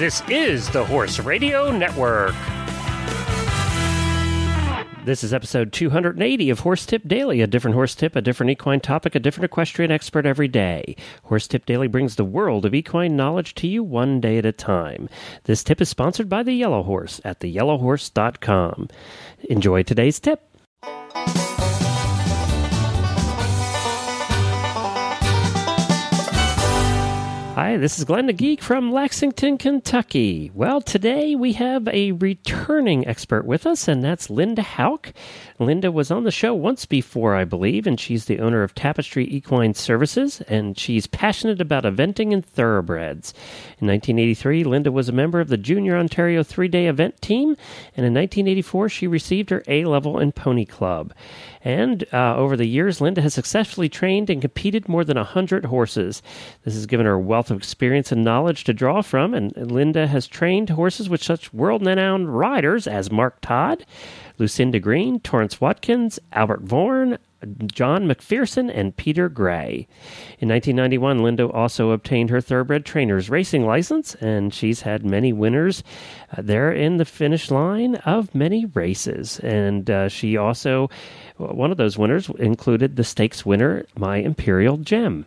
This is the Horse Radio Network. This is episode 280 of Horse Tip Daily, a different horse tip, a different equine topic, a different equestrian expert every day. Horse Tip Daily brings the world of equine knowledge to you one day at a time. This tip is sponsored by the Yellow Horse at theyellowhorse.com. Enjoy today's tip. Hi, this is Glenn the Geek from Lexington, Kentucky. Well, today we have a returning expert with us, and that's Linda Hauck. Linda was on the show once before, I believe, and she's the owner of Tapestry Equine Services, and she's passionate about eventing and thoroughbreds. In 1983, Linda was a member of the Junior Ontario three day event team, and in 1984, she received her A level in Pony Club. And uh, over the years, Linda has successfully trained and competed more than 100 horses. This has given her a wealth of experience and knowledge to draw from, and Linda has trained horses with such world renowned riders as Mark Todd, Lucinda Green, Torrance Watkins, Albert Voorn, John McPherson, and Peter Gray. In 1991, Linda also obtained her thoroughbred trainer's racing license, and she's had many winners uh, there in the finish line of many races. And uh, she also one of those winners included the stakes winner, My Imperial Gem.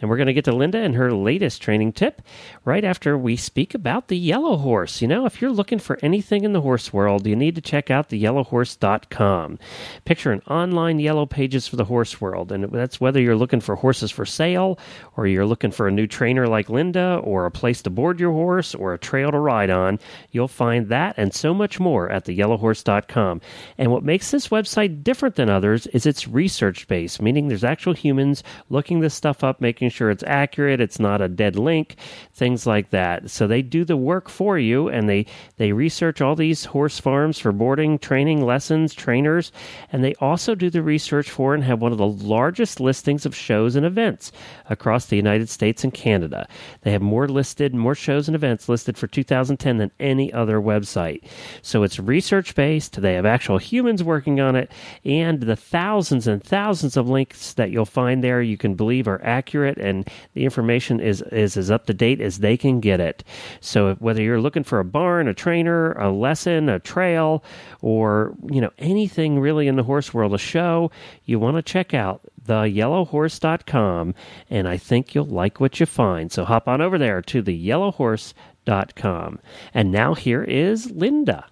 And we're going to get to Linda and her latest training tip right after we speak about the yellow horse. You know, if you're looking for anything in the horse world, you need to check out theyellowhorse.com. Picture an online yellow pages for the horse world, and that's whether you're looking for horses for sale, or you're looking for a new trainer like Linda, or a place to board your horse, or a trail to ride on. You'll find that and so much more at theyellowhorse.com. And what makes this website different than others is it's research based, meaning there's actual humans looking this stuff up, making sure it's accurate, it's not a dead link, things like that. So they do the work for you and they, they research all these horse farms for boarding, training, lessons, trainers, and they also do the research for and have one of the largest listings of shows and events across the United States and Canada. They have more listed, more shows and events listed for 2010 than any other website. So it's research based, they have actual humans working on it, and the thousands and thousands of links that you'll find there you can believe are accurate and the information is, is as up to date as they can get it. So whether you're looking for a barn, a trainer, a lesson, a trail, or you know anything really in the horse world, a show, you want to check out theyellowhorse.com and I think you'll like what you find. So hop on over there to theyellowhorse.com. And now here is Linda.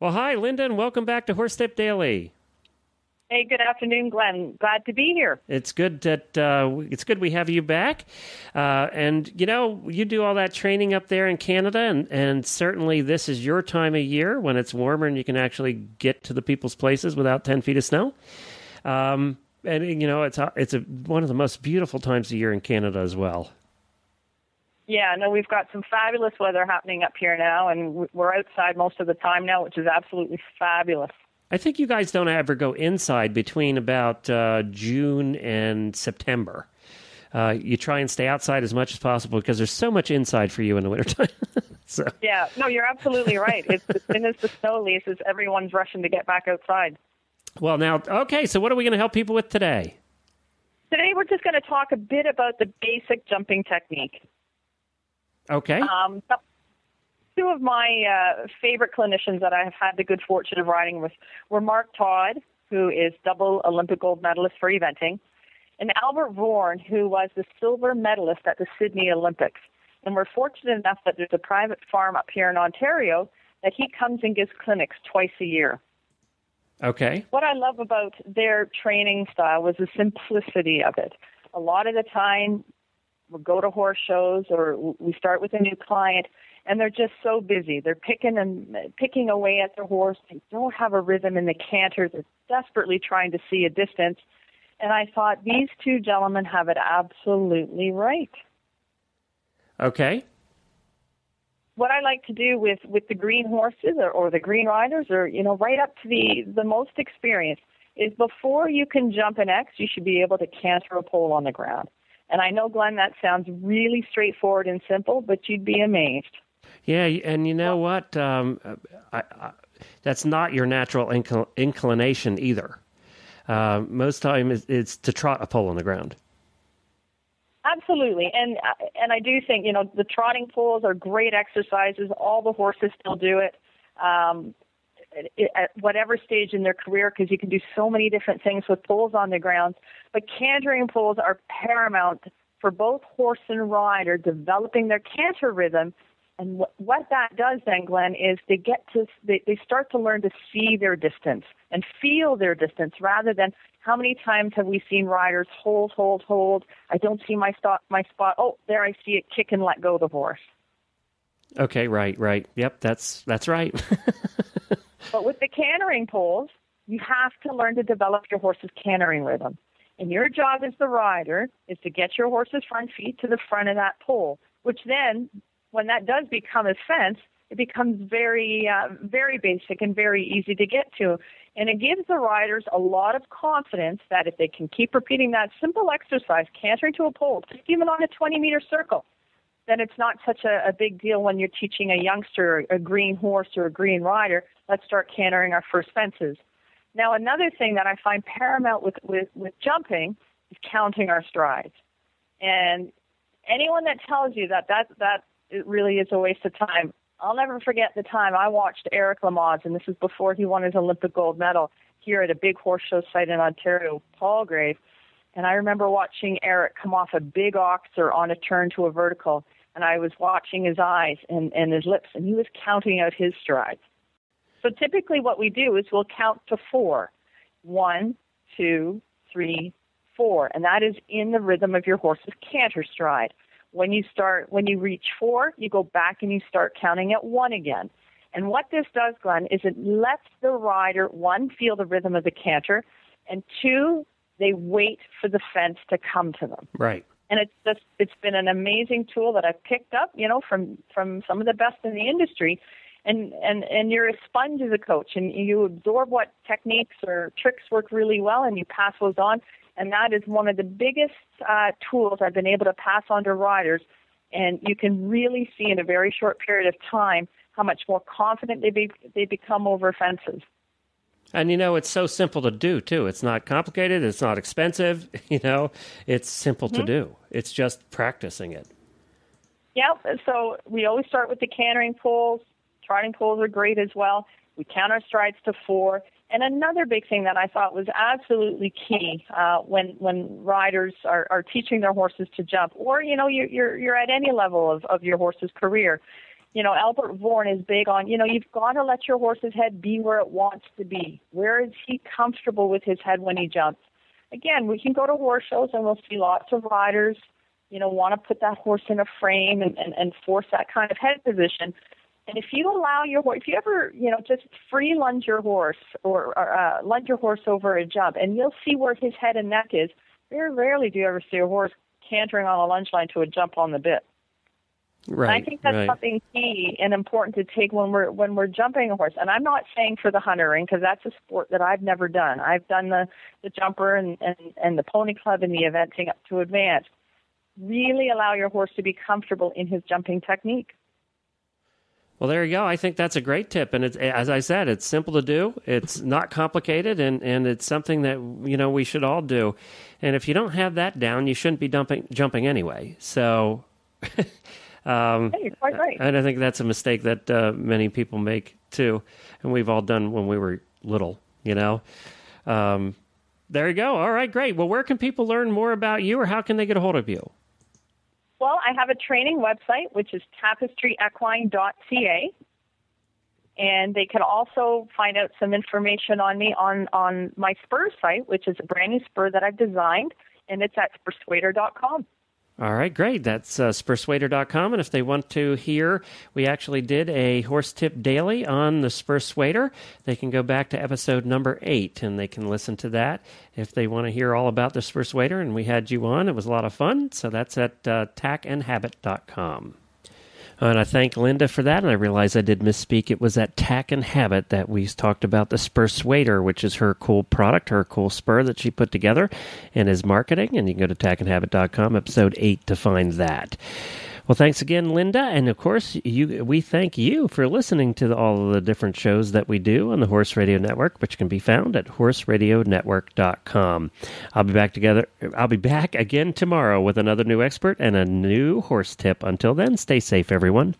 Well, hi, Linda, and welcome back to Horse Tip Daily. Hey, good afternoon, Glenn. Glad to be here. It's good that uh, it's good we have you back, uh, and you know you do all that training up there in Canada, and and certainly this is your time of year when it's warmer and you can actually get to the people's places without ten feet of snow. Um, and you know it's it's a, one of the most beautiful times of year in Canada as well. Yeah, no, we've got some fabulous weather happening up here now, and we're outside most of the time now, which is absolutely fabulous. I think you guys don't ever go inside between about uh, June and September. Uh, you try and stay outside as much as possible because there's so much inside for you in the wintertime. so. Yeah, no, you're absolutely right. It's as soon as the snow leaves, everyone's rushing to get back outside. Well, now, okay, so what are we going to help people with today? Today, we're just going to talk a bit about the basic jumping technique. Okay. Um, two of my uh, favorite clinicians that I have had the good fortune of riding with were Mark Todd, who is double Olympic gold medalist for eventing, and Albert Voorn, who was the silver medalist at the Sydney Olympics. And we're fortunate enough that there's a private farm up here in Ontario that he comes and gives clinics twice a year. Okay. What I love about their training style was the simplicity of it. A lot of the time, we'll go to horse shows or we start with a new client and they're just so busy. They're picking and picking away at their horse. They don't have a rhythm in the canter. They're desperately trying to see a distance. And I thought these two gentlemen have it absolutely right. Okay. What I like to do with with the green horses or, or the green riders, or you know, right up to the the most experienced, is before you can jump an X, you should be able to canter a pole on the ground. And I know, Glenn, that sounds really straightforward and simple, but you'd be amazed. Yeah, and you know what? Um, I, I, that's not your natural incl- inclination either. Uh, most time it's, it's, to trot a pole on the ground. Absolutely, and and I do think you know the trotting poles are great exercises. All the horses still do it. Um, at whatever stage in their career because you can do so many different things with poles on the ground. But cantering poles are paramount for both horse and rider developing their canter rhythm. And what, what that does then, Glenn, is they get to they, they start to learn to see their distance and feel their distance rather than how many times have we seen riders hold, hold, hold. I don't see my spot, my spot. Oh, there I see it. Kick and let go the horse. Okay, right, right. Yep, that's that's right. but with the cantering poles, you have to learn to develop your horse's cantering rhythm. And your job as the rider is to get your horse's front feet to the front of that pole, which then, when that does become a fence, it becomes very, uh, very basic and very easy to get to. And it gives the riders a lot of confidence that if they can keep repeating that simple exercise, cantering to a pole, even on a 20 meter circle, then it's not such a, a big deal when you're teaching a youngster, a green horse or a green rider, let's start cantering our first fences. Now, another thing that I find paramount with, with, with jumping is counting our strides. And anyone that tells you that that, that it really is a waste of time, I'll never forget the time I watched Eric Lamaze, and this was before he won his Olympic gold medal here at a big horse show site in Ontario, Palgrave. And I remember watching Eric come off a big oxer on a turn to a vertical, and I was watching his eyes and, and his lips, and he was counting out his strides. So typically, what we do is we'll count to four one, two, three, four, and that is in the rhythm of your horse's canter stride. When you start, when you reach four, you go back and you start counting at one again. And what this does, Glenn, is it lets the rider, one, feel the rhythm of the canter, and two, they wait for the fence to come to them. Right. And it's just it's been an amazing tool that I've picked up, you know, from from some of the best in the industry. And and and you're a sponge as a coach, and you absorb what techniques or tricks work really well, and you pass those on and that is one of the biggest uh, tools I've been able to pass on to riders. And you can really see in a very short period of time how much more confident they be, they become over fences. And you know, it's so simple to do too. It's not complicated. It's not expensive. You know, it's simple mm-hmm. to do. It's just practicing it. Yep. So we always start with the cantering poles. Trotting poles are great as well. We count our strides to four. And another big thing that I thought was absolutely key uh, when when riders are, are teaching their horses to jump, or you know you're you're, you're at any level of, of your horse's career. You know, Albert Voorn is big on you know you've got to let your horse's head be where it wants to be. Where is he comfortable with his head when he jumps? Again, we can go to horse shows and we'll see lots of riders, you know, want to put that horse in a frame and, and, and force that kind of head position. And if you allow your horse, if you ever, you know, just free lunge your horse or, or uh, lunge your horse over a jump, and you'll see where his head and neck is. Very rarely do you ever see a horse cantering on a lunge line to a jump on the bit. Right. And I think that's right. something key and important to take when we're when we're jumping a horse. And I'm not saying for the huntering because that's a sport that I've never done. I've done the the jumper and and and the pony club and the eventing up to advanced. Really allow your horse to be comfortable in his jumping technique. Well, there you go. I think that's a great tip, and it's as I said, it's simple to do. It's not complicated, and and it's something that you know we should all do. And if you don't have that down, you shouldn't be dumping jumping anyway. So, um, hey, you're quite right. And I think that's a mistake that uh, many people make too, and we've all done when we were little. You know. Um, there you go. All right, great. Well, where can people learn more about you, or how can they get a hold of you? Well, I have a training website, which is tapestryequine.ca. And they can also find out some information on me on, on my spur site, which is a brand new spur that I've designed, and it's at spursuader.com. All right, great. That's uh, spursuader.com. And if they want to hear, we actually did a horse tip daily on the Spursuader. They can go back to episode number eight and they can listen to that if they want to hear all about the Spursuader. And we had you on. It was a lot of fun. So that's at uh, tackandhabit.com. Uh, and I thank Linda for that. And I realize I did misspeak. It was at Tack and Habit that we talked about the spur Spursuader, which is her cool product, her cool spur that she put together and is marketing. And you can go to tackandhabit.com, episode 8, to find that. Well, thanks again, Linda, and of course, you. We thank you for listening to the, all of the different shows that we do on the Horse Radio Network, which can be found at horseradionetwork.com. I'll be back together. I'll be back again tomorrow with another new expert and a new horse tip. Until then, stay safe, everyone.